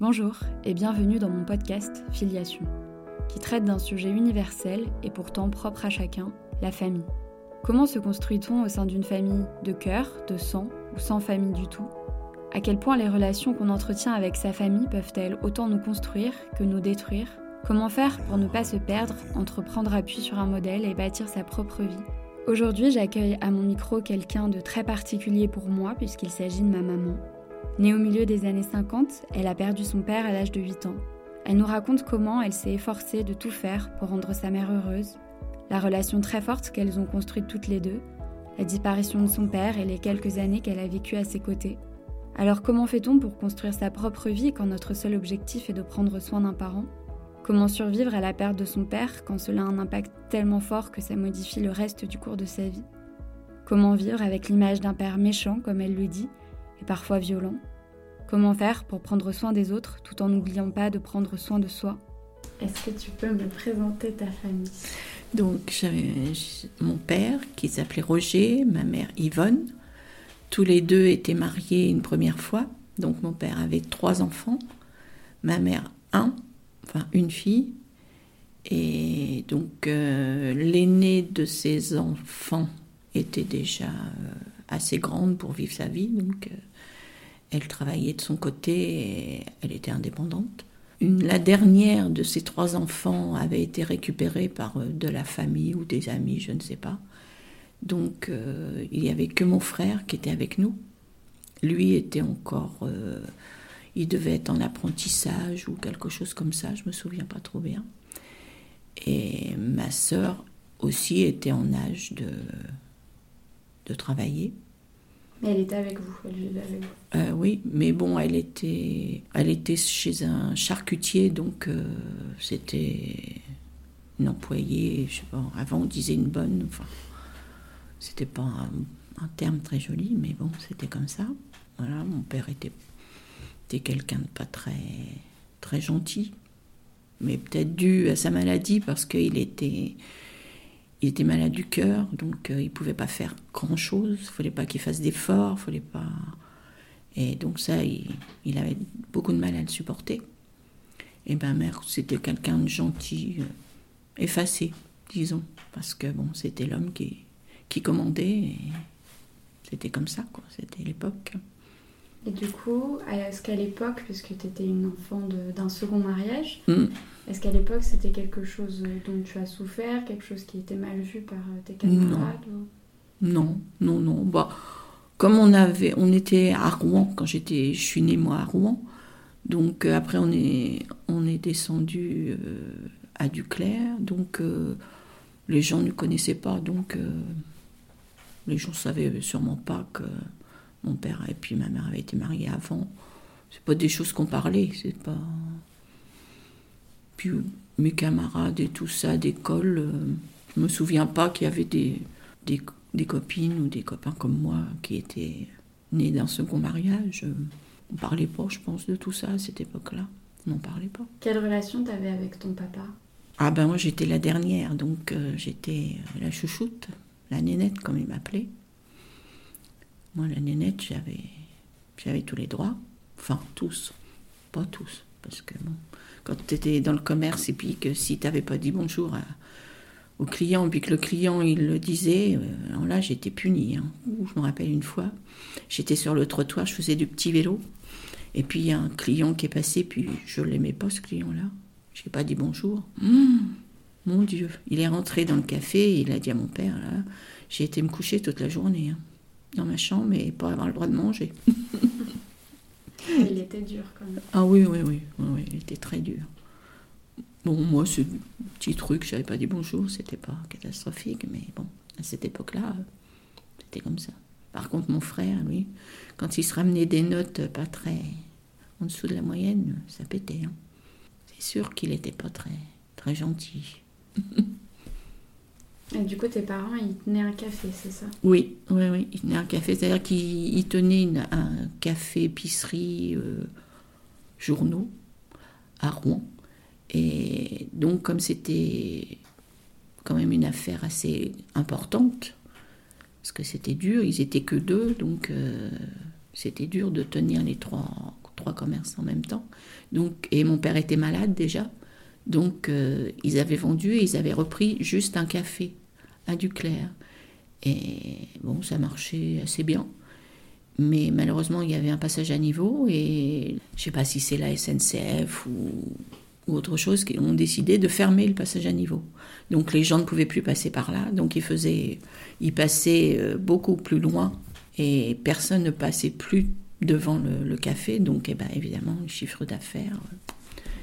Bonjour et bienvenue dans mon podcast Filiation, qui traite d'un sujet universel et pourtant propre à chacun, la famille. Comment se construit-on au sein d'une famille de cœur, de sang ou sans famille du tout? À quel point les relations qu'on entretient avec sa famille peuvent-elles autant nous construire que nous détruire? Comment faire pour ne pas se perdre entre prendre appui sur un modèle et bâtir sa propre vie? Aujourd'hui, j'accueille à mon micro quelqu'un de très particulier pour moi puisqu'il s'agit de ma maman. Née au milieu des années 50, elle a perdu son père à l'âge de 8 ans. Elle nous raconte comment elle s'est efforcée de tout faire pour rendre sa mère heureuse, la relation très forte qu'elles ont construite toutes les deux, la disparition de son père et les quelques années qu'elle a vécues à ses côtés. Alors comment fait-on pour construire sa propre vie quand notre seul objectif est de prendre soin d'un parent? Comment survivre à la perte de son père quand cela a un impact tellement fort que ça modifie le reste du cours de sa vie? Comment vivre avec l'image d'un père méchant, comme elle le dit, et parfois violent? Comment faire pour prendre soin des autres tout en n'oubliant pas de prendre soin de soi? Est-ce que tu peux me présenter ta famille? Donc j'avais mon père qui s'appelait Roger, ma mère Yvonne. Tous les deux étaient mariés une première fois. Donc mon père avait trois enfants, ma mère un enfin une fille. Et donc euh, l'aînée de ses enfants était déjà euh, assez grande pour vivre sa vie, donc euh, elle travaillait de son côté et elle était indépendante. La dernière de ses trois enfants avait été récupérée par de la famille ou des amis, je ne sais pas. Donc il n'y avait que mon frère qui était avec nous. Lui était encore il devait être en apprentissage ou quelque chose comme ça, je me souviens pas trop bien. Et ma sœur aussi était en âge de, de travailler. Mais elle était avec vous, elle vivait avec vous. Euh, oui, mais bon, elle était, elle était chez un charcutier, donc euh, c'était une employée, je sais pas, avant on disait une bonne, enfin, c'était pas un, un terme très joli, mais bon, c'était comme ça. Voilà, mon père était quelqu'un de pas très, très gentil, mais peut-être dû à sa maladie parce qu'il était, il était malade du cœur, donc euh, il pouvait pas faire grand-chose. Il fallait pas qu'il fasse d'efforts, fallait pas. Et donc ça, il, avait beaucoup de mal à le supporter. Et ma mère, c'était quelqu'un de gentil, euh, effacé, disons, parce que bon, c'était l'homme qui, qui commandait. Et c'était comme ça, quoi. C'était l'époque. Et du coup, est-ce qu'à l'époque, puisque tu étais une enfant d'un second mariage, mm. est-ce qu'à l'époque c'était quelque chose dont tu as souffert, quelque chose qui était mal vu par euh, tes camarades Non, non, non. Bah, comme on avait, on était à Rouen quand j'étais, je suis née moi à Rouen. Donc euh, après on est, on est descendu euh, à Duclair. Donc les gens ne connaissaient pas, donc les gens savaient sûrement pas que mon père et puis ma mère avaient été mariés avant. C'est pas des choses qu'on parlait, c'est pas. Puis mes camarades et tout ça d'école, euh, je me souviens pas qu'il y avait des, des, copines ou des copains comme moi qui étaient nés d'un second mariage. On parlait pas, je pense, de tout ça à cette époque-là. On n'en parlait pas. Quelle relation t'avais avec ton papa? Ah ben moi j'étais la dernière, donc euh, j'étais la chouchoute, la nénette comme il m'appelait. Moi, la nénette, j'avais, j'avais tous les droits. Enfin, tous. Pas tous. Parce que bon, quand tu étais dans le commerce et puis que si tu n'avais pas dit bonjour au client, puis que le client il le disait, euh, alors là j'étais punie. Hein. Je me rappelle une fois, j'étais sur le trottoir, je faisais du petit vélo. Et puis un client qui est passé, puis je ne l'aimais pas ce client-là. Je n'ai pas dit bonjour. Mmh, mon Dieu, il est rentré dans le café il a dit à mon père, j'ai été me coucher toute la journée. Hein dans ma chambre et pas avoir le droit de manger. il était dur quand même. Ah oui, oui, oui, oui, il était très dur. Bon, moi, ce petit truc, j'avais pas dit bonjour, c'était pas catastrophique, mais bon, à cette époque-là, c'était comme ça. Par contre, mon frère, lui, quand il se ramenait des notes pas très en dessous de la moyenne, ça pétait. Hein. C'est sûr qu'il n'était pas très, très gentil. Et du coup, tes parents, ils tenaient un café, c'est ça? Oui, oui, oui, ils tenaient un café. C'est-à-dire qu'ils tenaient un café, épicerie, euh, journaux à Rouen. Et donc, comme c'était quand même une affaire assez importante, parce que c'était dur, ils étaient que deux, donc euh, c'était dur de tenir les trois, trois commerces en même temps. Donc, et mon père était malade déjà. Donc, euh, ils avaient vendu et ils avaient repris juste un café à Duclair. Et bon, ça marchait assez bien. Mais malheureusement, il y avait un passage à niveau et je ne sais pas si c'est la SNCF ou, autre chose qui ont décidé de fermer le passage à niveau. Donc les gens ne pouvaient plus passer par là. Donc ils, faisaient, ils passaient euh, beaucoup plus loin et personne ne passait plus devant le, café. Donc eh ben, évidemment, le chiffre d'affaires,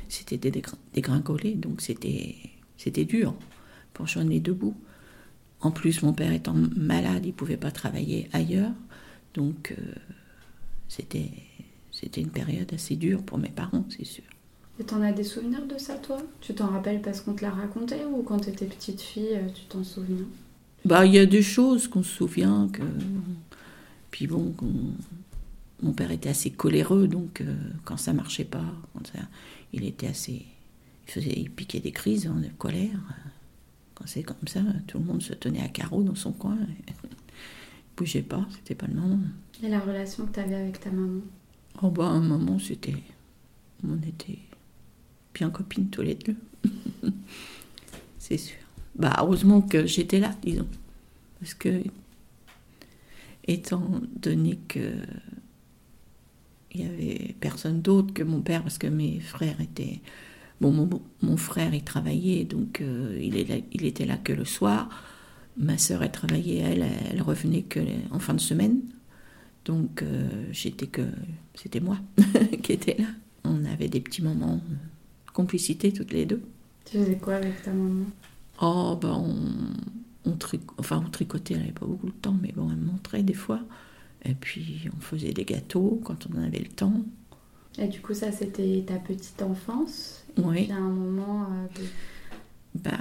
c'était dégringolé. Donc c'était, c'était dur pour joindre les deux bouts. En plus, mon père étant malade, il ne pouvait pas travailler ailleurs. Donc, euh, c'était, c'était une période assez dure pour mes parents, c'est sûr. Et t'en as des souvenirs de ça, toi? Tu t'en rappelles parce qu'on te l'a raconté ou quand t'étais petite fille, euh, tu t'en souviens? Bah, il y a des choses qu'on se souvient que. Puis bon, mon père était assez coléreux, donc euh, quand ça marchait pas, quand ça... il était assez. Il, faisait... il piquait des crises de colère. Quand c'est comme ça, tout le monde se tenait à carreau dans son coin. Et... bougeait pas, c'était pas le moment. Et la relation que tu avais avec ta maman? Oh bah, un moment, c'était. On était bien copines tous les deux. c'est sûr. Bah, heureusement que j'étais là, disons. Parce que, étant donné que. Il y avait personne d'autre que mon père, parce que mes frères étaient. Bon, mon, mon frère, il travaillait, donc euh, il, est là, il était là que le soir. Ma sœur, elle travaillait, elle, elle revenait que en fin de semaine. Donc, euh, j'étais que. C'était moi qui étais là. On avait des petits moments de complicité toutes les deux. Tu faisais quoi avec ta maman? Oh, ben, on, on, tric... enfin, on tricotait, elle n'avait pas beaucoup de temps, mais bon, elle me montrait des fois. Et puis, on faisait des gâteaux quand on avait le temps. Et du coup, ça, c'était ta petite enfance Oui. A un moment euh, de ben,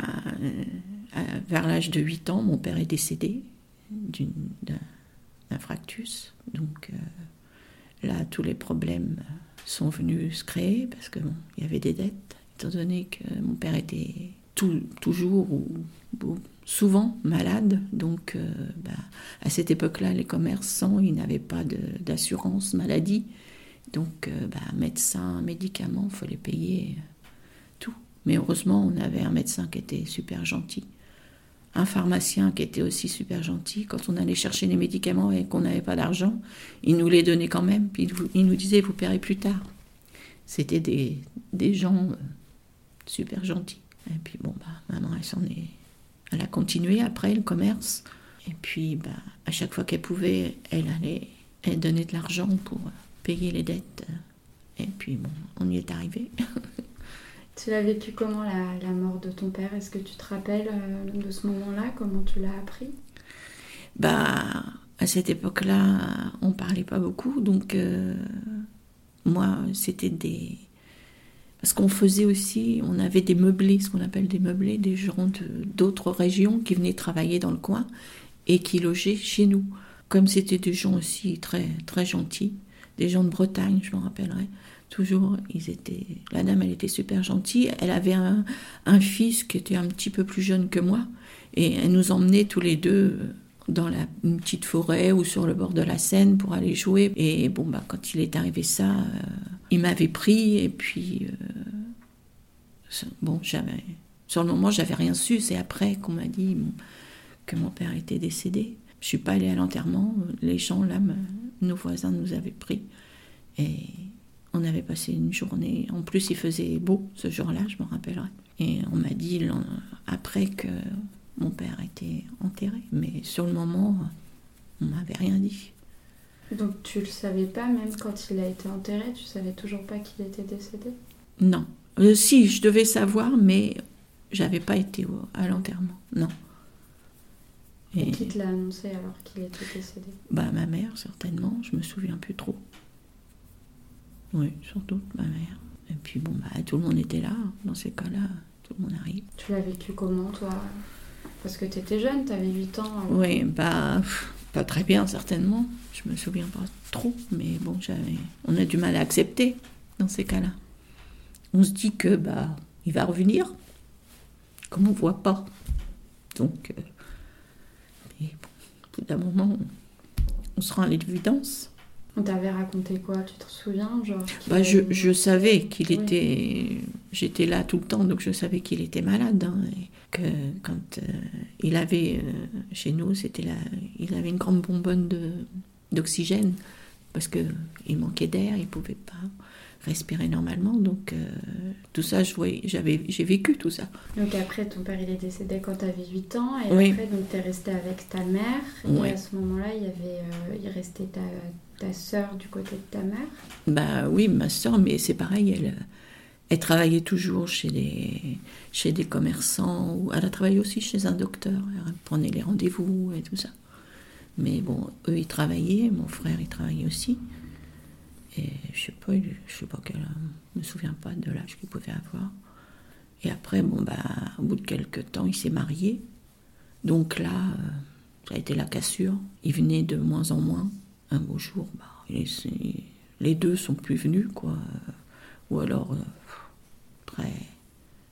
euh, vers l'âge de 8 ans, mon père est décédé d'un fractus. Donc euh, là, tous les problèmes sont venus se créer parce qu'il bon, y avait des dettes, étant donné que mon père était tout, toujours ou, ou, souvent malade. Donc ben, à cette époque-là, les commerçants, ils n'avaient pas d'assurance maladie. Donc ben, médecins, médicaments, il fallait payer mais heureusement, on avait un médecin qui était super gentil, un pharmacien qui était aussi super gentil. Quand on allait chercher les médicaments et qu'on n'avait pas d'argent, il nous les donnait quand même. Puis il nous disait, vous paierez plus tard. C'était des, des gens super gentils. Et puis bon, bah, maman, elle s'en est... Elle a continué après le commerce. Et puis, bah, à chaque fois qu'elle pouvait, elle allait elle donnait de l'argent pour payer les dettes. Et puis, bon, on y est arrivé. Tu l'as vécu comment la, la, mort de ton père? Est-ce que tu te rappelles euh, de ce moment-là? Comment tu l'as appris? Bah, à cette époque-là, on parlait pas beaucoup, donc euh, moi, c'était des. Parce qu'on faisait aussi, on avait des meublés, ce qu'on appelle des meublés, des gens d'autres régions qui venaient travailler dans le coin et qui logeaient chez nous. Comme c'était des gens aussi très, très gentils, des gens de Bretagne, je m'en rappellerai toujours, ils étaient. La dame, elle était super gentille. Elle avait un, fils qui était un petit peu plus jeune que moi, et elle nous emmenait tous les deux dans la, une petite forêt ou sur le bord de la Seine pour aller jouer. Et bon, bah, quand il est arrivé ça, euh, il m'avait pris, et puis. Euh, bon, j'avais. Sur le moment, j'avais rien su. C'est après qu'on m'a dit que mon père était décédé. Je suis pas allée à l'enterrement. Les gens là, nos voisins nous avaient pris. Et on avait passé une journée. En plus, il faisait beau ce jour-là, je me rappellerai. Et on m'a dit après que mon père était enterré. Mais sur le moment, on m'avait rien dit. Donc tu le savais pas, même quand il a été enterré, tu savais toujours pas qu'il était décédé? Non. Euh, si, je devais savoir, mais j'avais pas été à l'enterrement. Non. Et, Et qui te l'a annoncé alors qu'il était décédé? Bah ma mère, certainement. Je me souviens plus trop. Oui, surtout ma mère. Et puis bon, bah, tout le monde était là. Dans ces cas-là, tout le monde arrive. Tu l'as vécu comment, toi? Parce que tu étais jeune, tu avais 8 ans. Alors... Oui, bah, pas très bien, certainement. Je me souviens pas trop, mais bon, j'avais... on a du mal à accepter dans ces cas-là. On se dit que, bah, il va revenir, comme on voit pas. Donc, euh... bon, au bout d'un moment, on se rend à l'évidence. On t'avait raconté quoi? Tu te souviens genre, bah, je, je, savais qu'il était. J'étais là tout le temps, donc je savais qu'il était malade. Hein, et que quand euh, il avait. Euh, chez nous, c'était là. Il avait une grande bonbonne d'oxygène parce qu'il manquait d'air, il pouvait pas respirer normalement. Donc euh, tout ça, j'ai vécu tout ça. Donc après, ton père il est décédé quand tu avais 8 ans et après donc tu es resté avec ta mère et à ce moment-là, il y avait euh, il restait ta ta sœur du côté de ta mère. Bah oui, ma sœur, mais c'est pareil, elle elle travaillait toujours chez des, chez des commerçants, ou elle a travaillé aussi chez un docteur, elle prenait les rendez-vous et tout ça. Mais bon, eux, ils travaillaient, mon frère, il travaillait aussi. Et je sais pas, je sais pas me souviens pas de l'âge qu'il pouvait avoir. Et après, bon, bah, au bout de quelques temps, il s'est marié. Donc là, euh, ça a été la cassure. Il venait de moins en moins. Un beau jour, bah, les deux sont plus venus, quoi. Ou alors, euh, très,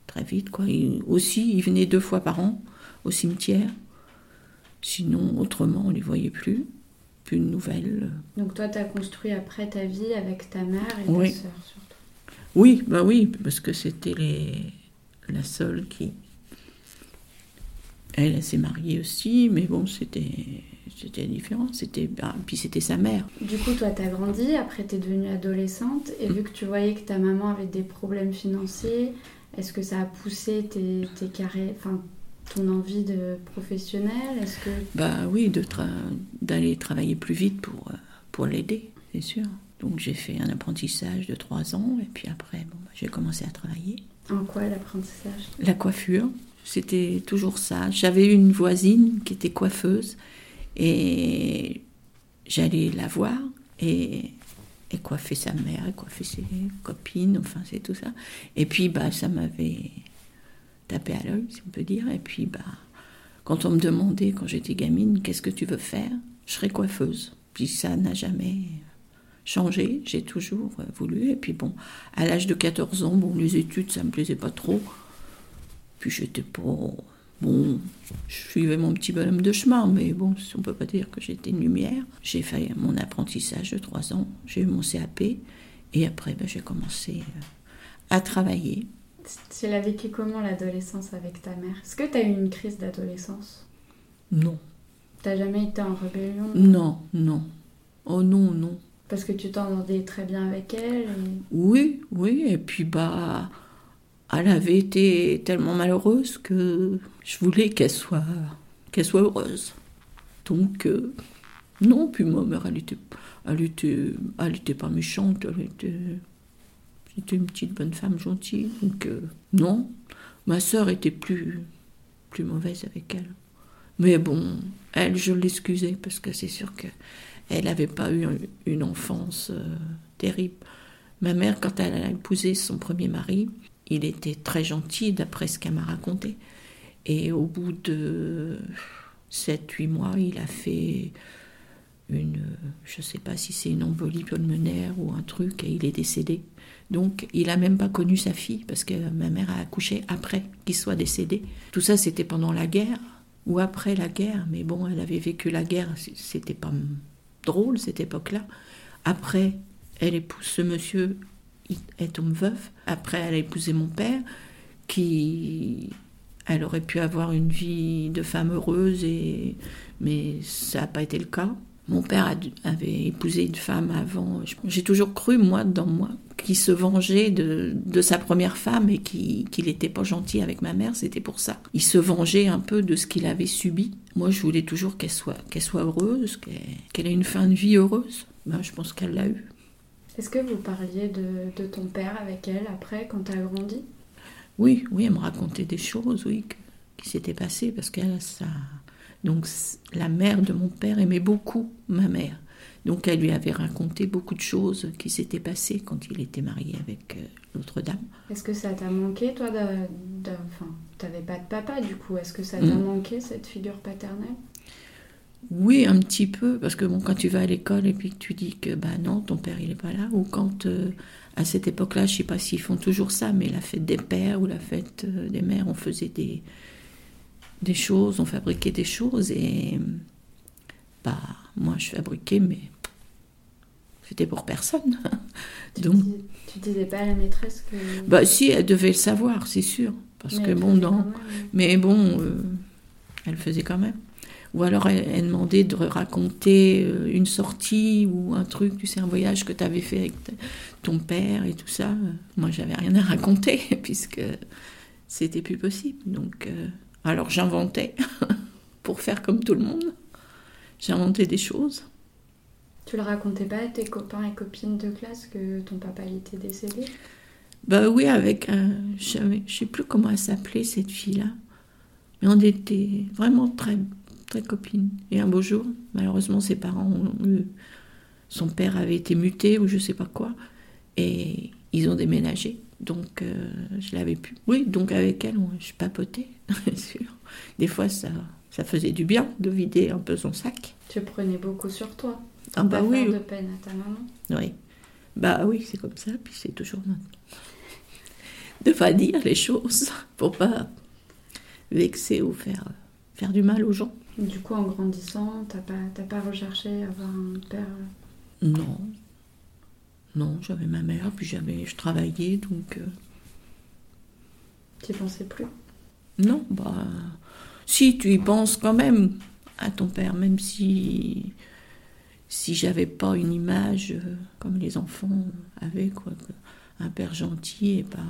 très vite, quoi. aussi, il venait deux fois par an au cimetière. Sinon, autrement, on ne les voyait plus plus de nouvelles. Donc toi, tu as construit après ta vie avec ta mère et ta sœur surtout. Oui, bah oui, parce que c'était les... la seule qui... Elle, s'est mariée aussi, mais bon, c'était c'était différent. C'était bah, puis c'était sa mère. Du coup, toi, tu as grandi, après tu es devenue adolescente, et vu que tu voyais que ta maman avait des problèmes financiers, est-ce que ça a poussé tes, tes carrés, enfin, ton envie de professionnel Est-ce que bah oui, de d'aller travailler plus vite pour euh, pour l'aider, c'est sûr. Donc j'ai fait un apprentissage de trois ans et puis après bon, bah, j'ai commencé à travailler. En quoi l'apprentissage? La coiffure, c'était toujours ça. J'avais une voisine qui était coiffeuse et j'allais la voir et et coiffer sa mère, et coiffer ses copines, enfin c'est tout ça. Et puis bah ça m'avait taper à l'œil, si on peut dire. Et puis, bah, quand on me demandait, quand j'étais gamine, qu'est-ce que tu veux faire Je serais coiffeuse. Puis ça n'a jamais changé, j'ai toujours voulu. Et puis bon, à l'âge de 14 ans, bon, les études, ça me plaisait pas trop. Puis j'étais pas... Bon, je suivais mon petit bonhomme de chemin, mais bon, on peut pas dire que j'étais une lumière. J'ai fait mon apprentissage de 3 ans, j'ai eu mon CAP, et après, ben, j'ai commencé euh, à travailler. Tu l'as vécu comment l'adolescence avec ta mère? Est-ce que tu as eu une crise d'adolescence? Non. T'as jamais été en rébellion? Non, non. Oh non, non. Parce que tu t'entendais très bien avec elle Oui, oui. Et puis, bah, elle avait été tellement malheureuse que je voulais qu'elle soit, qu'elle soit heureuse. Donc, euh, non. Puis ma mère, elle était, elle était, elle était pas méchante. Elle était c'était une petite bonne femme gentille. Donc, euh, non. Ma sœur était plus, plus mauvaise avec elle. Mais bon, elle, je l'excusais parce que c'est sûr qu'elle n'avait pas eu une enfance euh, terrible. Ma mère, quand elle a épousé son premier mari, il était très gentil d'après ce qu'elle m'a raconté. Et au bout de 7-8 mois, il a fait une, je ne sais pas si c'est une embolie pulmonaire ou un truc, et il est décédé. Donc il n'a même pas connu sa fille, parce que ma mère a accouché après qu'il soit décédé. Tout ça, c'était pendant la guerre, ou après la guerre, mais bon, elle avait vécu la guerre, c'était pas drôle cette époque-là. Après, elle épouse ce monsieur, elle tombe veuve. Après, elle a épousé mon père, qui elle aurait pu avoir une vie de femme heureuse, et... mais ça n'a pas été le cas. Mon père avait épousé une femme avant. J'ai toujours cru, moi, dans moi, qu'il se vengeait de, sa première femme et qu'il n'était pas gentil avec ma mère, c'était pour ça. Il se vengeait un peu de ce qu'il avait subi. Moi, je voulais toujours qu'elle soit, qu'elle soit heureuse, qu'elle ait une fin de vie heureuse. Ben, je pense qu'elle l'a eu. Est-ce que vous parliez de, ton père avec elle après, quand elle a grandi? Oui, oui, elle me racontait des choses, oui, qui s'étaient passées, parce qu'elle, ça donc la mère de mon père aimait beaucoup ma mère. Donc elle lui avait raconté beaucoup de choses qui s'étaient passées quand il était marié avec euh, l'autre dame. Est-ce que ça t'a manqué, toi de, Enfin, t'avais pas de papa du coup? Est-ce que ça t'a manqué, cette figure paternelle? Oui, un petit peu. Parce que bon, quand tu vas à l'école et puis que tu dis que bah non, ton père il est pas là, ou quand euh, à cette époque-là, je sais pas s'ils font toujours ça, mais la fête des pères ou la fête euh, des mères, on faisait des des choses, on fabriquait des choses et bah moi je fabriquais mais c'était pour personne. Tu, Donc, tu disais pas à la maîtresse que. Bah si, elle devait le savoir, c'est sûr. Parce que bon, non. Mais bon, euh, elle faisait quand même. Ou alors elle, demandait de raconter euh, une sortie ou un truc, tu sais, un voyage que tu avais fait avec ton père et tout ça. Moi, j'avais rien à raconter puisque c'était plus possible. Donc, euh, alors j'inventais pour faire comme tout le monde. J'inventais des choses. Tu le racontais pas à tes copains et copines de classe que ton papa était décédé? Bah oui, avec un. Je sais plus comment elle s'appelait cette fille-là. Mais on était vraiment très, très copines. Et un beau jour, malheureusement, ses parents ont eu. Son père avait été muté ou je sais pas quoi. Et ils ont déménagé. Donc euh, je l'avais pu. Oui, donc avec elle, je papotais, bien sûr. Des fois, ça, ça faisait du bien de vider un peu son sac. Tu prenais beaucoup sur toi. Ah bah oui. Faire de peine à ta maman. Oui. Bah oui, c'est comme ça, puis c'est toujours maintenant. De pas dire les choses pour pas vexer ou faire, faire du mal aux gens. Du coup, en grandissant, t'as pas, pas recherché avoir un père Non. Non, j'avais ma mère, puis j'avais, je travaillais, donc... Euh... Tu pensais plus? Non, bah... Si, tu y penses quand même à ton père, même si si j'avais pas une image euh, comme les enfants avaient, quoi, un père gentil et pas.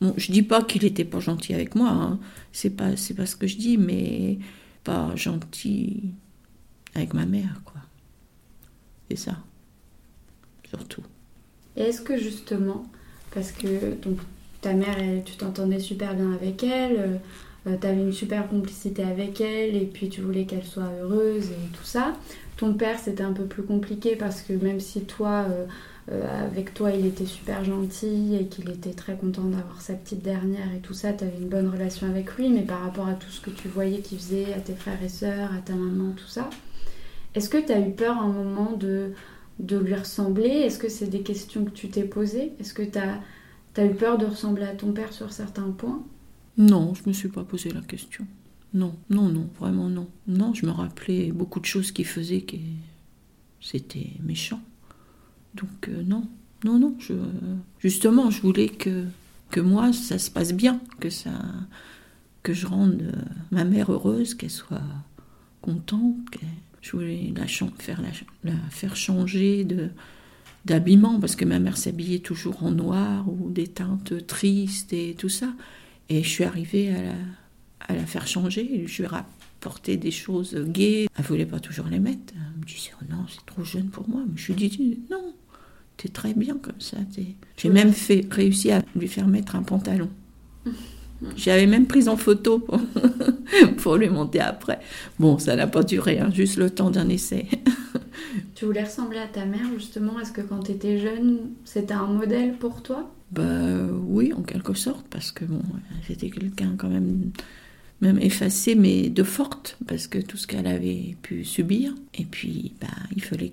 Bon, je dis pas qu'il était pas gentil avec moi, hein. c'est pas c'est pas ce que je dis, mais pas gentil avec ma mère, quoi. C'est ça, surtout. Est-ce que justement, parce que donc, ta mère, tu t'entendais super bien avec elle, euh, tu avais une super complicité avec elle, et puis tu voulais qu'elle soit heureuse et tout ça. Ton père, c'était un peu plus compliqué parce que même si toi, euh, euh, avec toi, il était super gentil et qu'il était très content d'avoir sa petite dernière et tout ça, tu avais une bonne relation avec lui, mais par rapport à tout ce que tu voyais qu'il faisait à tes frères et sœurs, à ta maman, tout ça, est-ce que tu as eu peur un moment de, de lui ressembler? Est-ce que c'est des questions que tu t'es posées? Est-ce que tu as, eu peur de ressembler à ton père sur certains points? Non, je me suis pas posé la question. Non, non, non, vraiment non. Non, je me rappelais beaucoup de choses qu'il faisait qui c'était méchant. Donc euh, non, non, non. Justement, je voulais que, que moi, ça se passe bien, que ça, que je rende euh, ma mère heureuse, qu'elle soit contente. Je voulais la, faire, la, faire changer de d'habillement parce que ma mère s'habillait toujours en noir ou des teintes tristes et tout ça. Et je suis arrivée à la, à la faire changer. Je lui ai rapporté des choses gaies. Elle voulait pas toujours les mettre. Elle me disait oh non, c'est trop jeune pour moi. Mais je lui ai dit non, t'es très bien comme ça. J'ai même fait, réussi à lui faire mettre un pantalon. J'avais même pris en photo pour, lui monter après. Bon, ça n'a pas duré, hein, juste le temps d'un essai. tu voulais ressembler à ta mère, justement? Est-ce que quand tu étais jeune, c'était un modèle pour toi? Bah oui, en quelque sorte, parce que bon, c'était quelqu'un quand même même effacée, mais de forte, parce que tout ce qu'elle avait pu subir. Et puis, bah, il fallait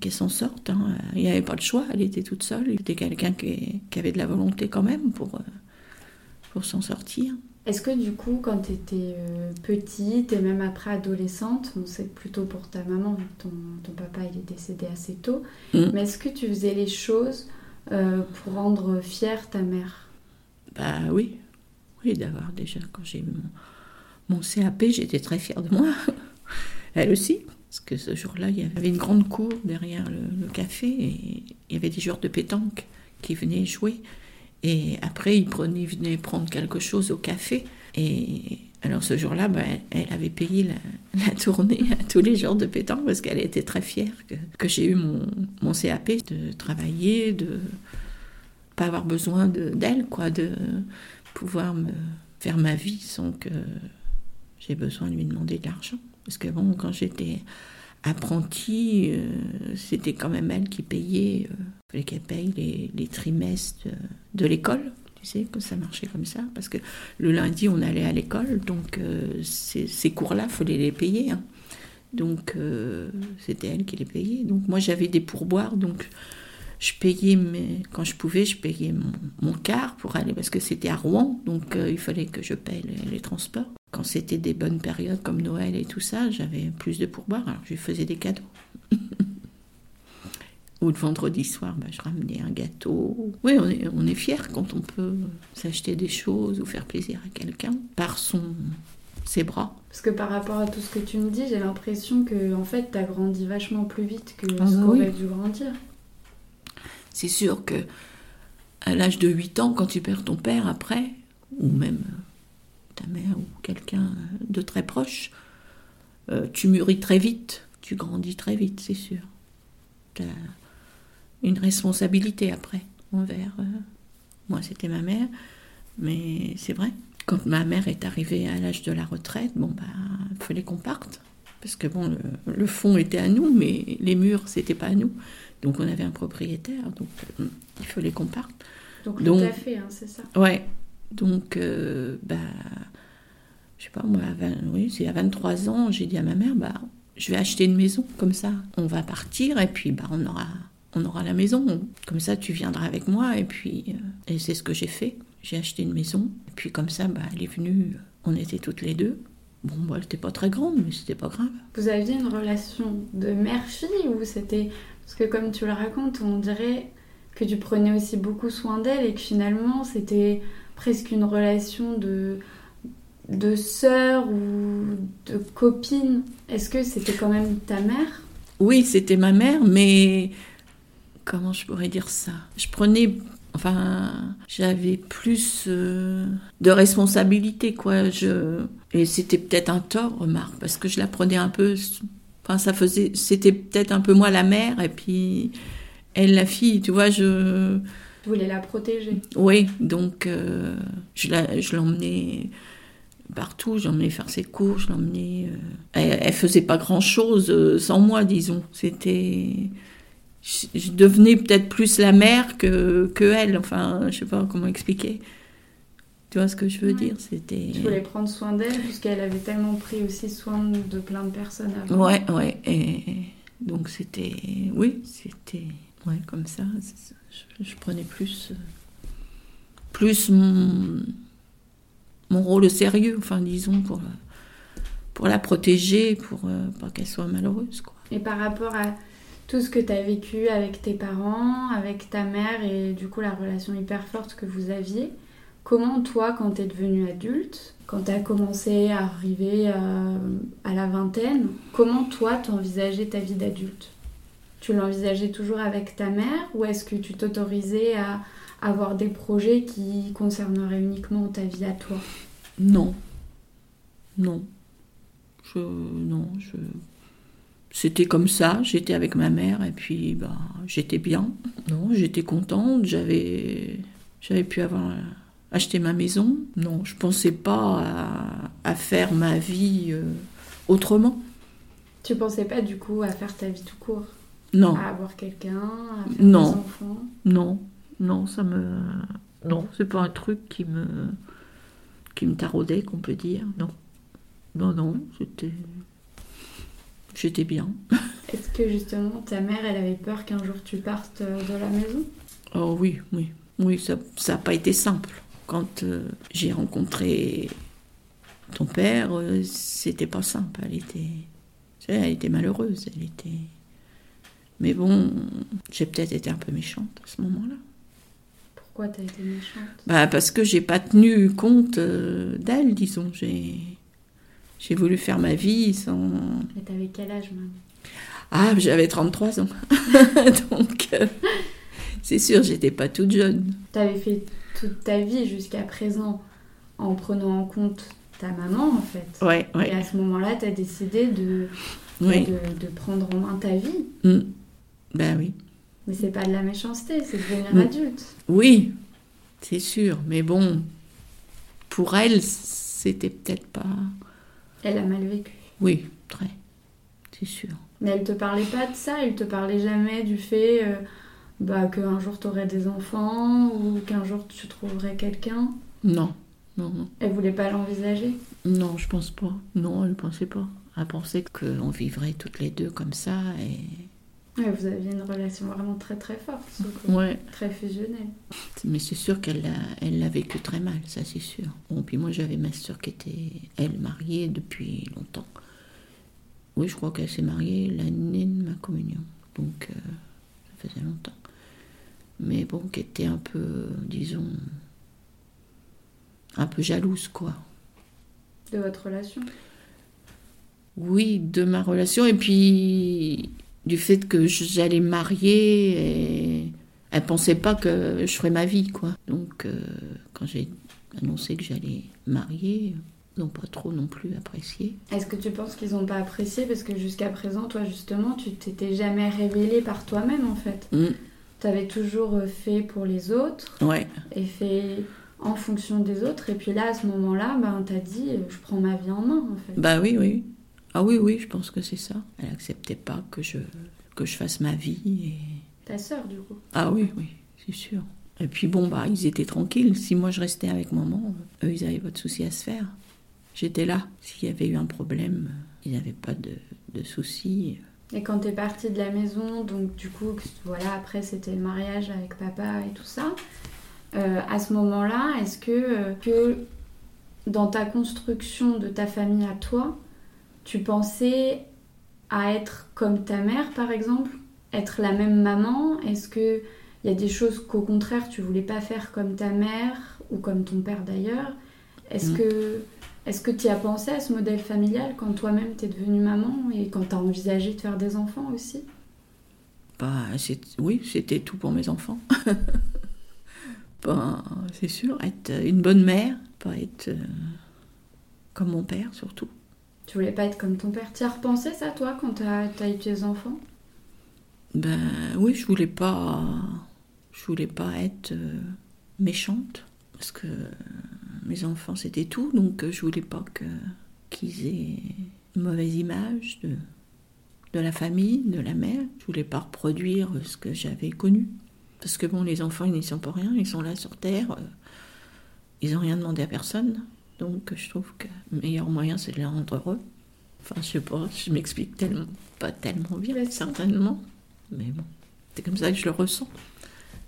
qu'elle s'en sorte. Hein. Il n'y avait pas de choix, elle était toute seule. C'était quelqu'un qui, avait de la volonté quand même pour, euh, pour s'en sortir. Est-ce que du coup, quand tu étais euh, petite et même après adolescente, on sait plutôt pour ta maman, ton, ton papa il est décédé assez tôt, mmh. mais est-ce que tu faisais les choses euh, pour rendre fière ta mère? Bah oui, oui d'avoir déjà, quand j'ai eu mon, mon CAP, j'étais très fière de moi. Elle aussi. Parce que ce jour-là, il y avait une grande cour derrière le, café et il y avait des joueurs de pétanque qui venaient jouer. Et après, prenaient, venaient prendre quelque chose au café. Et alors ce jour-là, ben, elle avait payé la, tournée à tous les joueurs de pétanque parce qu'elle était très fière que, j'ai eu mon, CAP, de travailler, de pas avoir besoin d'elle, quoi, de pouvoir me faire ma vie sans que j'ai besoin de lui demander de l'argent. Parce que bon, quand j'étais apprentie, euh, c'était quand même elle qui payait, euh, qu'elle paye les, trimestres de l'école. Tu sais que ça marchait comme ça, parce que le lundi on allait à l'école, donc euh, ces, cours-là, fallait les payer. Hein. Donc c'était elle qui les payait. Donc moi j'avais des pourboires, donc je payais, mes, quand je pouvais, je payais mon, quart pour aller, parce que c'était à Rouen, donc il fallait que je paye les transports. Quand c'était des bonnes périodes comme Noël et tout ça, j'avais plus de pourboire, alors je lui faisais des cadeaux. Ou le vendredi soir, bah, je ramenais un gâteau. Oui, on est, on est fiers quand on peut s'acheter des choses ou faire plaisir à quelqu'un par son, ses bras. Parce que par rapport à tout ce que tu me dis, j'ai l'impression que en fait, tu as grandi vachement plus vite que Ah ce oui. qu'aurait dû grandir. C'est sûr que à l'âge de 8 ans, quand tu perds ton père après, ou même ta mère ou quelqu'un de très proche, euh, tu mûris très vite, tu grandis très vite, c'est sûr. Tu as une responsabilité après envers. euh, moi, c'était ma mère, mais c'est vrai. Quand ma mère est arrivée à l'âge de la retraite, bon, bah, il fallait qu'on parte. Parce que bon, le, le fond était à nous, mais les murs, c'était pas à nous. Donc on avait un propriétaire, donc euh, il fallait qu'on parte. Donc, Donc- tout à fait, hein, c'est ça? Ouais, donc, euh, bah, je sais pas, moi, à 20 oui, c'est à 23 ans, j'ai dit à ma mère, bah, je vais acheter une maison, comme ça, on va partir, et puis, bah, on aura, on aura la maison. Comme ça, tu viendras avec moi, et puis, euh, et c'est ce que j'ai fait. J'ai acheté une maison, et puis comme ça, bah, elle est venue, on était toutes les deux. Bon, bah, elle n'était pas très grande, mais c'était pas grave. Vous aviez une relation de mère-fille ou c'était. Parce que comme tu le racontes, on dirait que tu prenais aussi beaucoup soin d'elle et que finalement c'était presque une relation de, de sœur ou de copine. Est-ce que c'était quand même ta mère? Oui, c'était ma mère, mais comment je pourrais dire ça? Je prenais, enfin, j'avais plus euh, de responsabilité, quoi. Je et c'était peut-être un tort, remarque, parce que je la prenais un peu. Enfin, ça faisait, c'était peut-être un peu moi la mère et puis elle la fille, tu vois. Je, Tu voulais la protéger. oui, donc euh, je la- je l'emmenais partout, j'emmenais faire ses cours, je l'emmenais. euh, elle, elle faisait pas grand chose sans moi, disons. C'était. Je, je devenais peut-être plus la mère que, que elle, enfin, je sais pas comment expliquer. Tu vois ce que je veux Ouais. dire? C'était. Tu voulais prendre soin d'elle puisqu'elle avait tellement pris aussi soin de plein de personnes avant. Ouais, ouais. Et donc c'était. Oui, c'était. Ouais, comme ça. Je, prenais plus. euh, Plus mon, mon rôle au sérieux, enfin, disons, pour, euh, pour la protéger, pour euh, pas qu'elle soit malheureuse, quoi. Et par rapport à tout ce que tu as vécu avec tes parents, avec ta mère et du coup la relation hyper forte que vous aviez, comment toi, quand tu es devenue adulte, quand tu as commencé à arriver à, à la vingtaine, comment toi t'envisageais ta vie d'adulte? Tu l'envisageais toujours avec ta mère ou est-ce que tu t'autorisais à avoir des projets qui concerneraient uniquement ta vie à toi? Non. Non. Je. Non, je. C'était comme ça, j'étais avec ma mère et puis bah, j'étais bien. Non, j'étais contente, j'avais j'avais pu avoir acheté ma maison. Non, je pensais pas à, à faire ma vie euh, autrement. Tu pensais pas du coup à faire ta vie tout court? Non, À avoir quelqu'un, à faire Non. des enfants non, non, ça me non, c'est pas un truc qui me qui me taraudait qu'on peut dire. Non. Non non, j'étais j'étais bien. Est-ce que justement ta mère, elle avait peur qu'un jour tu partes euh, de la maison? Oh oui, oui, oui, ça n'a pas été simple. Quand euh, j'ai rencontré ton père, euh, c'était pas simple. Elle était, elle était malheureuse. Elle était. Mais bon, j'ai peut-être été un peu méchante à ce moment-là. Pourquoi t'as été méchante? Bah parce que j'ai pas tenu compte euh, d'elle, disons. J'ai, j'ai voulu faire ma vie sans. Et t'avais quel âge même Ah, j'avais 33 ans. Donc, euh, c'est sûr, j'étais pas toute jeune. T'avais fait toute ta vie jusqu'à présent en prenant en compte ta maman en fait. Ouais, Et ouais. à ce moment-là, t'as décidé de, Oui. de, de prendre en main ta vie. Mm. Ben oui. Mais c'est pas de la méchanceté, c'est devenir adulte. Oui, c'est sûr. Mais bon, pour elle, c'était peut-être pas. Elle a mal vécu. Oui, très. C'est sûr. Mais elle te parlait pas de ça, elle te parlait jamais du fait euh, bah, qu'un jour t'aurais des enfants ou qu'un jour tu trouverais quelqu'un? Non, non, non. Elle voulait pas l'envisager? Non, je pense pas. Non, elle pensait pas. Elle pensait qu'on vivrait toutes les deux comme ça et. Ouais, vous aviez une relation vraiment très très forte. Ouais. très fusionnelle. Mais c'est sûr qu'elle l'a, elle l'a vécu très mal, ça c'est sûr. Bon, puis moi j'avais ma soeur qui était, elle, mariée depuis longtemps. Oui, je crois qu'elle s'est mariée l'année de ma communion. Donc, euh, ça faisait longtemps. Mais bon, qui était un peu, disons, un peu jalouse, quoi. De votre relation? Oui, de ma relation, et puis du fait que j'allais me marier, et elle pensait pas que je ferais ma vie, quoi. Donc, euh, quand j'ai annoncé que j'allais marier, ils n'ont pas trop non plus apprécié. Est-ce que tu penses qu'ils n'ont pas apprécié? Parce que jusqu'à présent, toi justement, tu t'étais jamais révélée par toi-même en fait Mm. Tu avais toujours euh, fait pour les autres Ouais, et fait en fonction des autres. Et puis là, à ce moment-là, ben, t'as dit, euh, je prends ma vie en main en fait. bah oui, oui. Ah oui, oui, je pense que c'est ça. Elle acceptait pas que je, que je fasse ma vie. Et... Ta sœur du coup. Ah oui, oui, c'est sûr. Et puis bon, bah, ils étaient tranquilles. Si moi je restais avec maman, eux, ils avaient pas de soucis à se faire. J'étais là. S'il y avait eu un problème, ils n'avaient pas de, de soucis. Et quand t'es partie de la maison, donc du coup, voilà, après c'était le mariage avec papa et tout ça. euh, à ce moment-là, est-ce que, euh, que dans ta construction de ta famille à toi, tu pensais à être comme ta mère, par exemple, être la même maman? Est-ce que il y a des choses qu'au contraire tu voulais pas faire comme ta mère ou comme ton père d'ailleurs? Est-ce Mm. que est-ce que tu as pensé à ce modèle familial quand toi-même t'es devenue maman et quand tu as envisagé de faire des enfants aussi? Bah, oui, c'était tout pour mes enfants. Bah, c'est sûr, être une bonne mère, pas être euh, comme mon père surtout. Tu voulais pas être comme ton père. Tu as repensé ça toi quand tu as, eu tes enfants? Ben oui, je voulais pas, je voulais pas être euh, méchante parce que euh, mes enfants c'était tout, donc euh, je voulais pas qu'ils aient une mauvaise image de de la famille, de la mère. Je voulais pas reproduire ce que j'avais connu. Parce que bon, les enfants ils n'y sont pour rien, ils sont là sur terre, ils ont rien demandé à personne, donc je trouve que le meilleur moyen c'est de les rendre heureux. Enfin, je sais je m'explique tellement, pas tellement bien, certainement. Mais bon, c'est comme ça que je le ressens.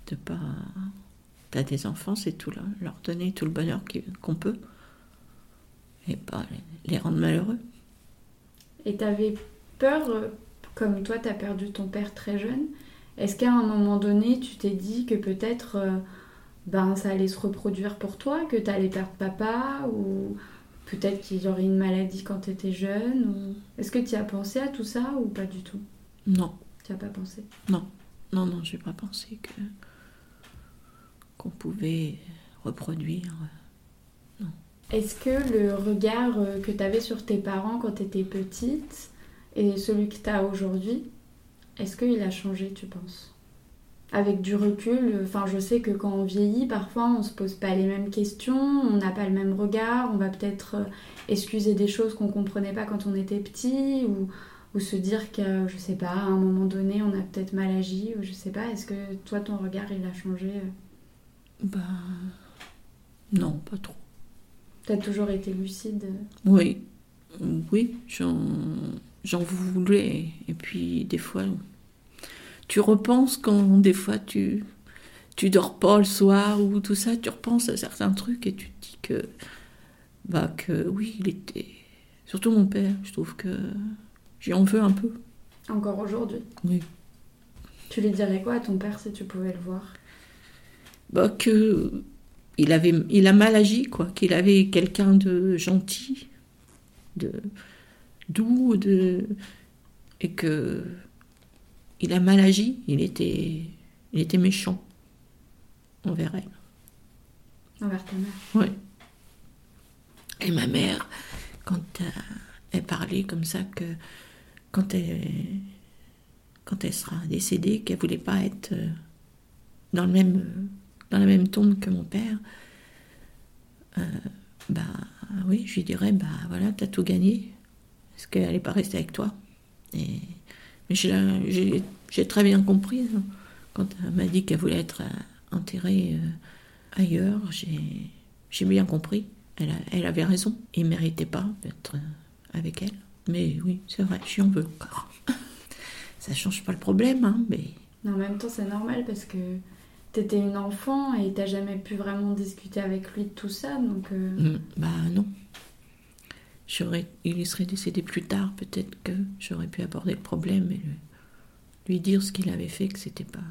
De pas. T'as des enfants, c'est tout leur, leur donner tout le bonheur qu'on peut. Et pas les, rendre malheureux. Et tu avais peur, euh, comme toi tu as perdu ton père très jeune, est-ce qu'à un moment donné tu t'es dit que peut-être euh, ben, ça allait se reproduire pour toi, que tu allais perdre papa ou peut-être qu'il y aurait une maladie quand tu étais jeune ou... Est-ce que tu as pensé à tout ça ou pas du tout? Non, Tu as pas pensé? Non, non, non, j'ai pas pensé que qu'on pouvait reproduire. Est-ce que le regard euh, que tu avais sur tes parents quand tu étais petite et celui que tu as aujourd'hui, est-ce qu'il a changé, tu penses? Avec du recul, enfin je sais que quand on vieillit, parfois on se pose pas les mêmes questions, on n'a pas le même regard, on va peut-être euh, excuser des choses qu'on comprenait pas quand on était petit ou, ou se dire que, je sais pas, à un moment donné on a peut-être mal agi ou je sais pas, est-ce que toi ton regard il a changé Ben. Non, pas trop. T'as toujours été lucide euh? Oui, oui, j'en, j'en voulais. Et puis, des fois, tu repenses quand, des fois, tu, tu dors pas le soir ou tout ça, tu repenses à certains trucs et tu te dis que, bah, que oui, il était. Surtout mon père, je trouve que j'y en veux un peu. Encore aujourd'hui? Oui. Tu lui dirais quoi à ton père si tu pouvais le voir? Bah, que. Il, avait, il a mal agi, quoi. Qu'il avait quelqu'un de gentil, de doux, de, et que il a mal agi. Il était, il était méchant envers elle. envers ta mère Oui. Et ma mère, quand euh, elle parlait comme ça, que quand elle, quand elle sera décédée, qu'elle voulait pas être euh, dans, le même, dans la même tombe que mon père, euh, bah oui, je lui dirais, bah voilà, t'as tout gagné. Est-ce qu'elle n'est pas restée avec toi? Et, Mais j'ai très bien compris, hein. quand elle m'a dit qu'elle voulait être euh, enterrée euh, ailleurs, j'ai bien compris. Elle, a- elle avait raison. Il ne méritait pas d'être euh, avec elle. Mais oui, c'est vrai, j'y en veux encore. Ça change pas le problème, hein, mais Mais en même temps, c'est normal parce que t'étais une enfant et t'as jamais pu vraiment discuter avec lui de tout ça. Donc, euh, mm, bah non. J'aurais, il serait décédé plus tard, peut-être que j'aurais pu aborder le problème et lui, lui dire ce qu'il avait fait, que c'était pas,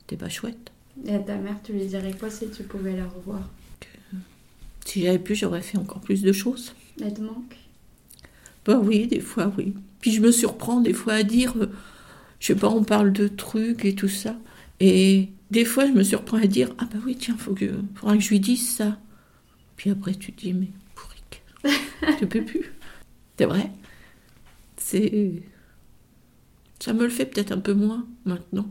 c'était pas chouette. Et à ta mère, tu lui dirais quoi si tu pouvais la revoir? Si j'avais pu, j'aurais fait encore plus de choses. Elle te manque? Bah oui, des fois, oui. Puis je me surprends des fois à dire, euh, je sais pas, on parle de trucs et tout ça. Et des fois, je me surprends à dire, ah bah oui, tiens, faut que, faudra que je lui dise ça. Puis après, tu te dis, mais tu peux plus. C'est vrai. C'est. Ça me le fait peut-être un peu moins maintenant.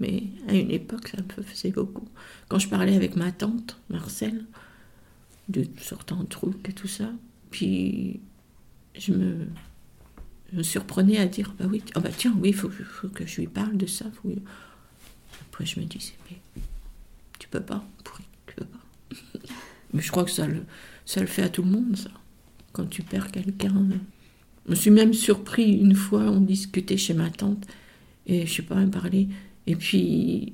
Mais à une époque, ça me faisait beaucoup. Quand je parlais avec ma tante, Marcel, de certains trucs et tout ça, puis je me, je me surprenais à dire bah oui, oh bah tiens, oui, il faut, faut, que je lui parle de ça. Faut... Après, je me disais mais tu peux pas, pourri, tu peux pas? mais je crois que ça le, ça le fait à tout le monde, ça. Quand tu perds quelqu'un. Je me suis même surpris une fois, on discutait chez ma tante, et je sais pas, elle parlait et puis,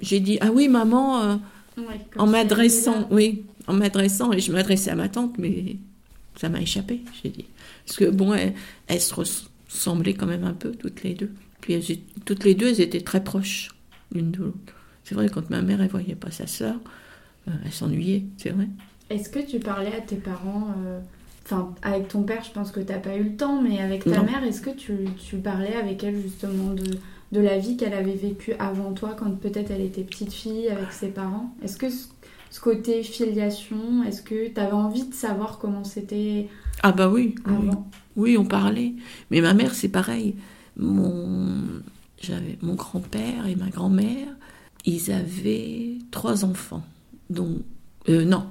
j'ai dit, ah oui, maman, euh, en m'adressant, oui, en m'adressant, et je m'adressais à ma tante, mais ça m'a échappé, j'ai dit. Parce que, bon, elles, se ressemblaient quand même un peu, toutes les deux. Puis, toutes les deux, elles étaient très proches l'une de l'autre. C'est vrai, quand ma mère, elle voyait pas sa sœur, euh, elle s'ennuyait, c'est vrai. Est-ce que tu parlais à tes parents euh, Enfin, avec ton père, je pense que tu n'as pas eu le temps, mais avec ta mère, est-ce que tu, tu, parlais avec elle justement de, de la vie qu'elle avait vécue avant toi, quand peut-être elle était petite fille avec ses parents? Est-ce que ce, côté filiation, est-ce que tu avais envie de savoir comment c'était Ah bah oui, avant? Oui, on parlait. Mais ma mère, c'est pareil. Mon, j'avais mon grand-père et ma grand-mère, ils avaient trois enfants. Donc, euh, non,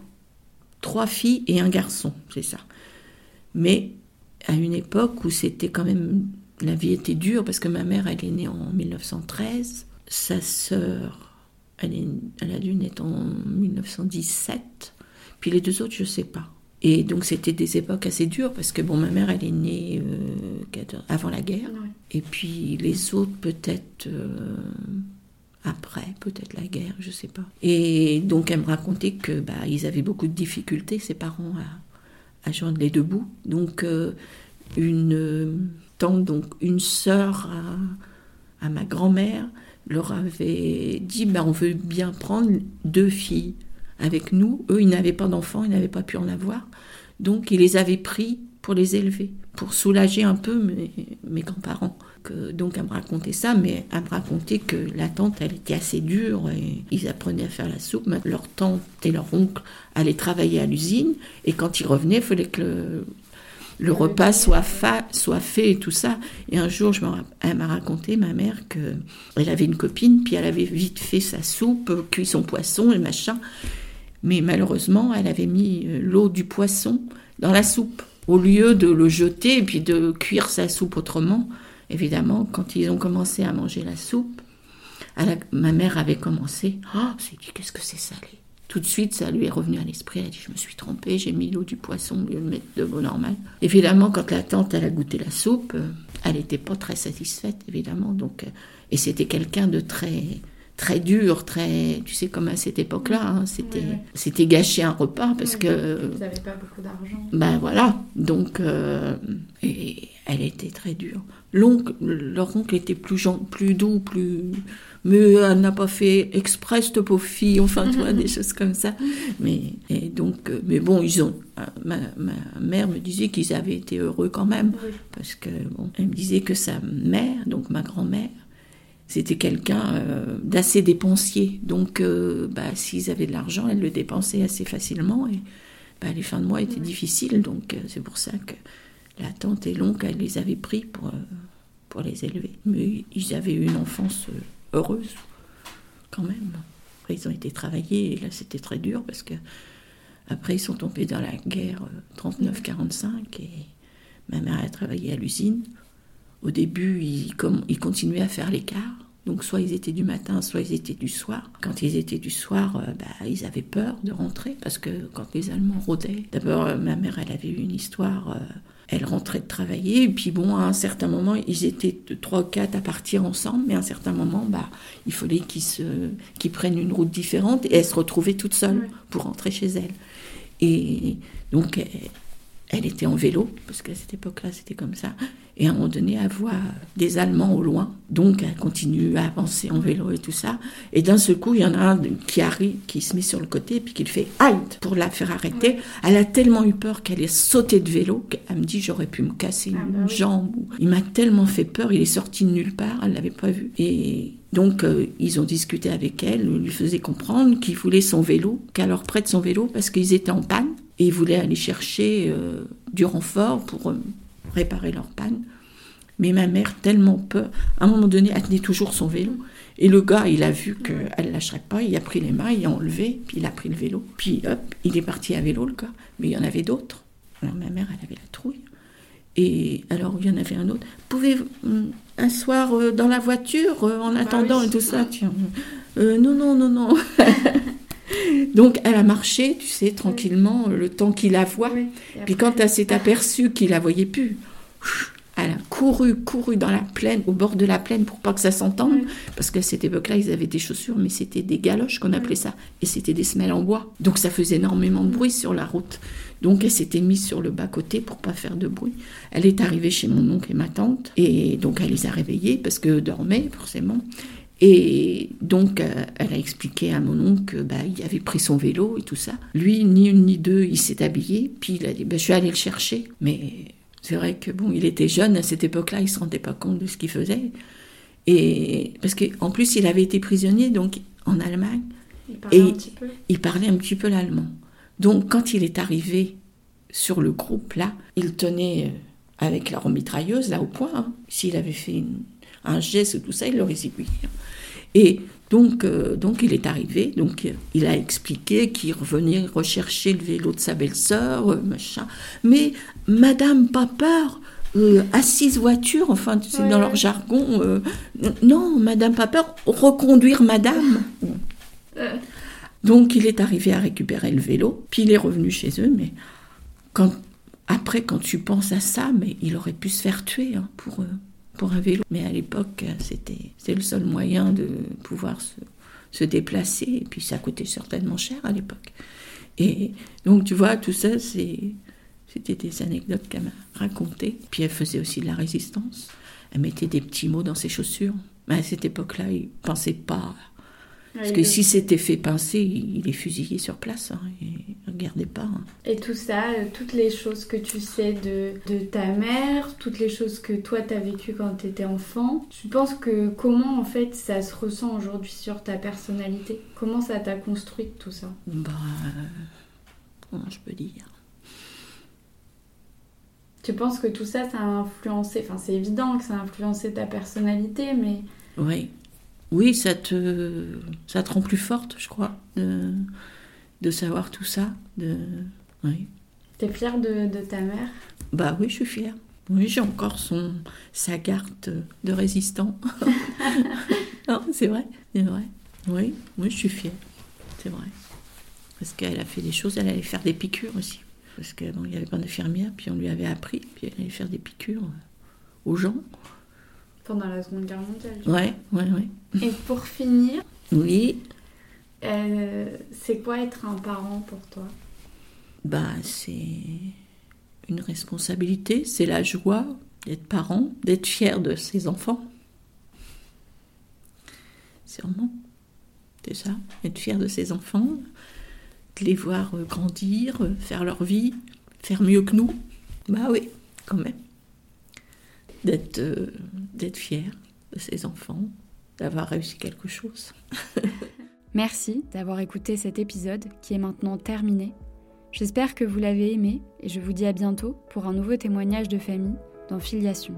trois filles et un garçon, c'est ça. Mais à une époque où c'était quand même la vie était dure parce que ma mère elle est née en 1913, sa sœur elle, est, elle a dû naître en 1917, puis les deux autres je sais pas. Et donc c'était des époques assez dures parce que bon ma mère elle est née euh, avant la guerre. Et puis les autres peut-être euh, après peut-être la guerre je sais pas. Et donc elle me racontait que bah ils avaient beaucoup de difficultés ses parents à à joindre les deux bouts. Donc, euh, une tante, donc une sœur à, ma grand-mère, leur avait dit ben, on veut bien prendre deux filles avec nous. Eux, ils n'avaient pas d'enfants, ils n'avaient pas pu en avoir. Donc, ils les avaient pris pour les élever, pour soulager un peu mes, grands-parents. Donc, elle me racontait ça, mais elle me racontait que la tante, elle était assez dure et ils apprenaient à faire la soupe. Leur tante et leur oncle allaient travailler à l'usine et quand ils revenaient, il fallait que le, repas soit, soit fait et tout ça. Et un jour, je elle m'a raconté, ma mère, qu'elle avait une copine, puis elle avait vite fait sa soupe, cuit son poisson et machin. Mais malheureusement, elle avait mis euh, l'eau du poisson dans la soupe au lieu de le jeter et puis de cuire sa soupe autrement. Évidemment, quand ils ont commencé à manger la soupe, ma mère avait commencé. Oh, c'est dit, qu'est-ce que c'est salé? Tout de suite, ça lui est revenu à l'esprit. Elle a dit, je me suis trompée, j'ai mis l'eau du poisson au lieu de mettre de l'eau normale. Évidemment, quand la tante, a goûté la soupe, euh, elle n'était pas très satisfaite, évidemment. Donc, euh, et c'était quelqu'un de très très dur, très, tu sais, comme à cette époque-là, hein, c'était, c'était gâcher un repas parce que. Ils n'avaient pas beaucoup d'argent. Ben voilà, donc, euh, et elle était très dure. L'oncle, leur oncle était plus, gen, plus doux, plus. Mais elle n'a pas fait exprès, cette pauvre fille, enfin, tu vois, des choses comme ça. Mais, et donc, euh, mais bon, ils ont. Euh, ma, ma mère me disait qu'ils avaient été heureux quand même, parce que, bon, elle me disait que sa mère, donc ma grand-mère, c'était quelqu'un euh, d'assez dépensier. Donc, euh, bah, s'ils avaient de l'argent, elle le dépensait assez facilement. Et bah, les fins de mois étaient difficiles. Donc, euh, c'est pour ça que la tante et l'oncle, elle les avait pris pour, pour les élever. Mais ils avaient eu une enfance heureuse, quand même. Après, ils ont été travaillés. Et là, c'était très dur parce que après, ils sont tombés dans la guerre 39-45. Et ma mère a travaillé à l'usine. Au début, ils, comme, ils continuaient à faire l'écart. Donc soit ils étaient du matin, soit ils étaient du soir. Quand ils étaient du soir, euh, bah, ils avaient peur de rentrer parce que quand les Allemands rôdaient, d'abord euh, ma mère elle avait eu une histoire, euh, elle rentrait de travailler et puis bon à un certain moment ils étaient trois ou quatre à partir ensemble, mais à un certain moment bah il fallait qu'ils se, qu'ils prennent une route différente et elle se retrouvait toute seule pour rentrer chez elle. Et donc elle était en vélo, parce qu'à cette époque-là, c'était comme ça. Et à un moment donné, elle voit des Allemands au loin. Donc, elle continue à avancer en vélo et tout ça. Et d'un seul coup, il y en a un qui arrive, qui se met sur le côté, puis qui le fait halt pour la faire arrêter. Elle a tellement eu peur qu'elle est sautée de vélo qu'elle me dit j'aurais pu me casser Ah une bah oui. jambe. Il m'a tellement fait peur, il est sorti de nulle part, elle l'avait pas vu. Et donc, euh, ils ont discuté avec elle, lui faisaient comprendre qu'il voulait son vélo, qu'elle leur prête son vélo parce qu'ils étaient en panne. Et ils voulaient aller chercher euh, du renfort pour euh, réparer leur panne. Mais ma mère, tellement peur, à un moment donné, elle tenait toujours son vélo. Et le gars, il a vu qu'elle ne lâcherait pas, il a pris les mains, il a enlevé, puis il a pris le vélo. Puis hop, il est parti à vélo, le gars. Mais il y en avait d'autres. Alors ma mère, elle avait la trouille. Et alors, il y en avait un autre. Pouvez hum, un soir euh, dans la voiture, euh, en attendant oui. et tout ça, tiens. Euh, non, non, non, non. Donc, elle a marché, tu sais, tranquillement, le temps qu'il la voit. Oui. Puis quand elle s'est aperçue qu'il la voyait plus, elle a couru, couru dans la plaine, au bord de la plaine pour pas que ça s'entende. Oui. Parce qu'à cette époque-là, ils avaient des chaussures, mais c'était des galoches qu'on appelait ça. Et c'était des semelles en bois. Donc ça faisait énormément de bruit sur la route. Donc elle s'était mise sur le bas-côté pour pas faire de bruit. Elle est arrivée chez mon oncle et ma tante. Et donc elle les a réveillés parce qu'eux dormaient, forcément. Et donc, euh, elle a expliqué à mon oncle que bah, avait pris son vélo et tout ça. Lui, ni une ni deux, il s'est habillé. Puis il a dit bah, Je vais aller le chercher. Mais c'est vrai que bon, il était jeune à cette époque-là, il se rendait pas compte de ce qu'il faisait. Et parce qu'en plus, il avait été prisonnier donc en Allemagne. Il parlait Et- un petit peu. Il parlait un petit peu l'allemand. Donc, quand il est arrivé sur le groupe, là, il tenait euh, avec la mitrailleuse, là, au point. hein. S'il avait fait une- un geste ou tout ça, il l'aurait aiguillé. Et donc, euh, donc, il est arrivé, donc il a expliqué qu'il revenait rechercher le vélo de sa belle-sœur, euh, machin. Mais Madame, pas peur, euh, assise voiture, enfin, c'est Ouais, dans leur jargon. euh, non, Madame, pas peur, reconduire Madame. Donc il est arrivé à récupérer le vélo, puis il est revenu chez eux, mais quand, après quand tu penses à ça, mais il aurait pu se faire tuer hein, pour, euh, pour un vélo. Mais à l'époque, c'était le seul moyen de pouvoir se, se déplacer, et puis ça coûtait certainement cher à l'époque. Et donc tu vois, tout ça, c'était des anecdotes qu'elle m'a racontées. Puis elle faisait aussi de la résistance. Elle mettait des petits mots dans ses chaussures. Mais à cette époque-là, il ne pensait pas parce que si c'était fait pincer, il est fusillé sur place. Hein, il ne regardait pas. hein. Et tout ça, euh, toutes les choses que tu sais de, de ta mère, toutes les choses que toi t'as vécues quand t'étais enfant, tu penses que comment en fait ça se ressent aujourd'hui sur ta personnalité? Comment ça t'a construit tout ça? Bah, euh, comment je peux dire? Tu penses que tout ça, ça a influencé, enfin c'est évident que ça a influencé ta personnalité, mais Oui, oui, ça te, ça te rend plus forte, je crois, de, de savoir tout ça. De, oui. t'es fière de, de ta mère? Bah oui, je suis fière. Oui, j'ai encore son, sa carte de résistant. non, c'est vrai, c'est vrai. Oui, oui, je suis fière, c'est vrai. Parce qu'elle a fait des choses, elle allait faire des piqûres aussi. Parce qu'il bon, n'y avait pas d'infirmière, puis on lui avait appris, puis elle allait faire des piqûres aux gens. Pendant la Seconde Guerre mondiale. Ouais, ouais, ouais. Et pour finir, Oui, euh, c'est quoi être un parent pour toi? Bah c'est une responsabilité, c'est la joie d'être parent, d'être fier de ses enfants. Sûrement, c'est ça, être fier de ses enfants, de les voir grandir, faire leur vie, faire mieux que nous. Bah oui, quand même. D'être euh, fier de ses enfants, d'avoir réussi quelque chose. Merci d'avoir écouté cet épisode qui est maintenant terminé. J'espère que vous l'avez aimé et je vous dis à bientôt pour un nouveau témoignage de famille dans Filiation.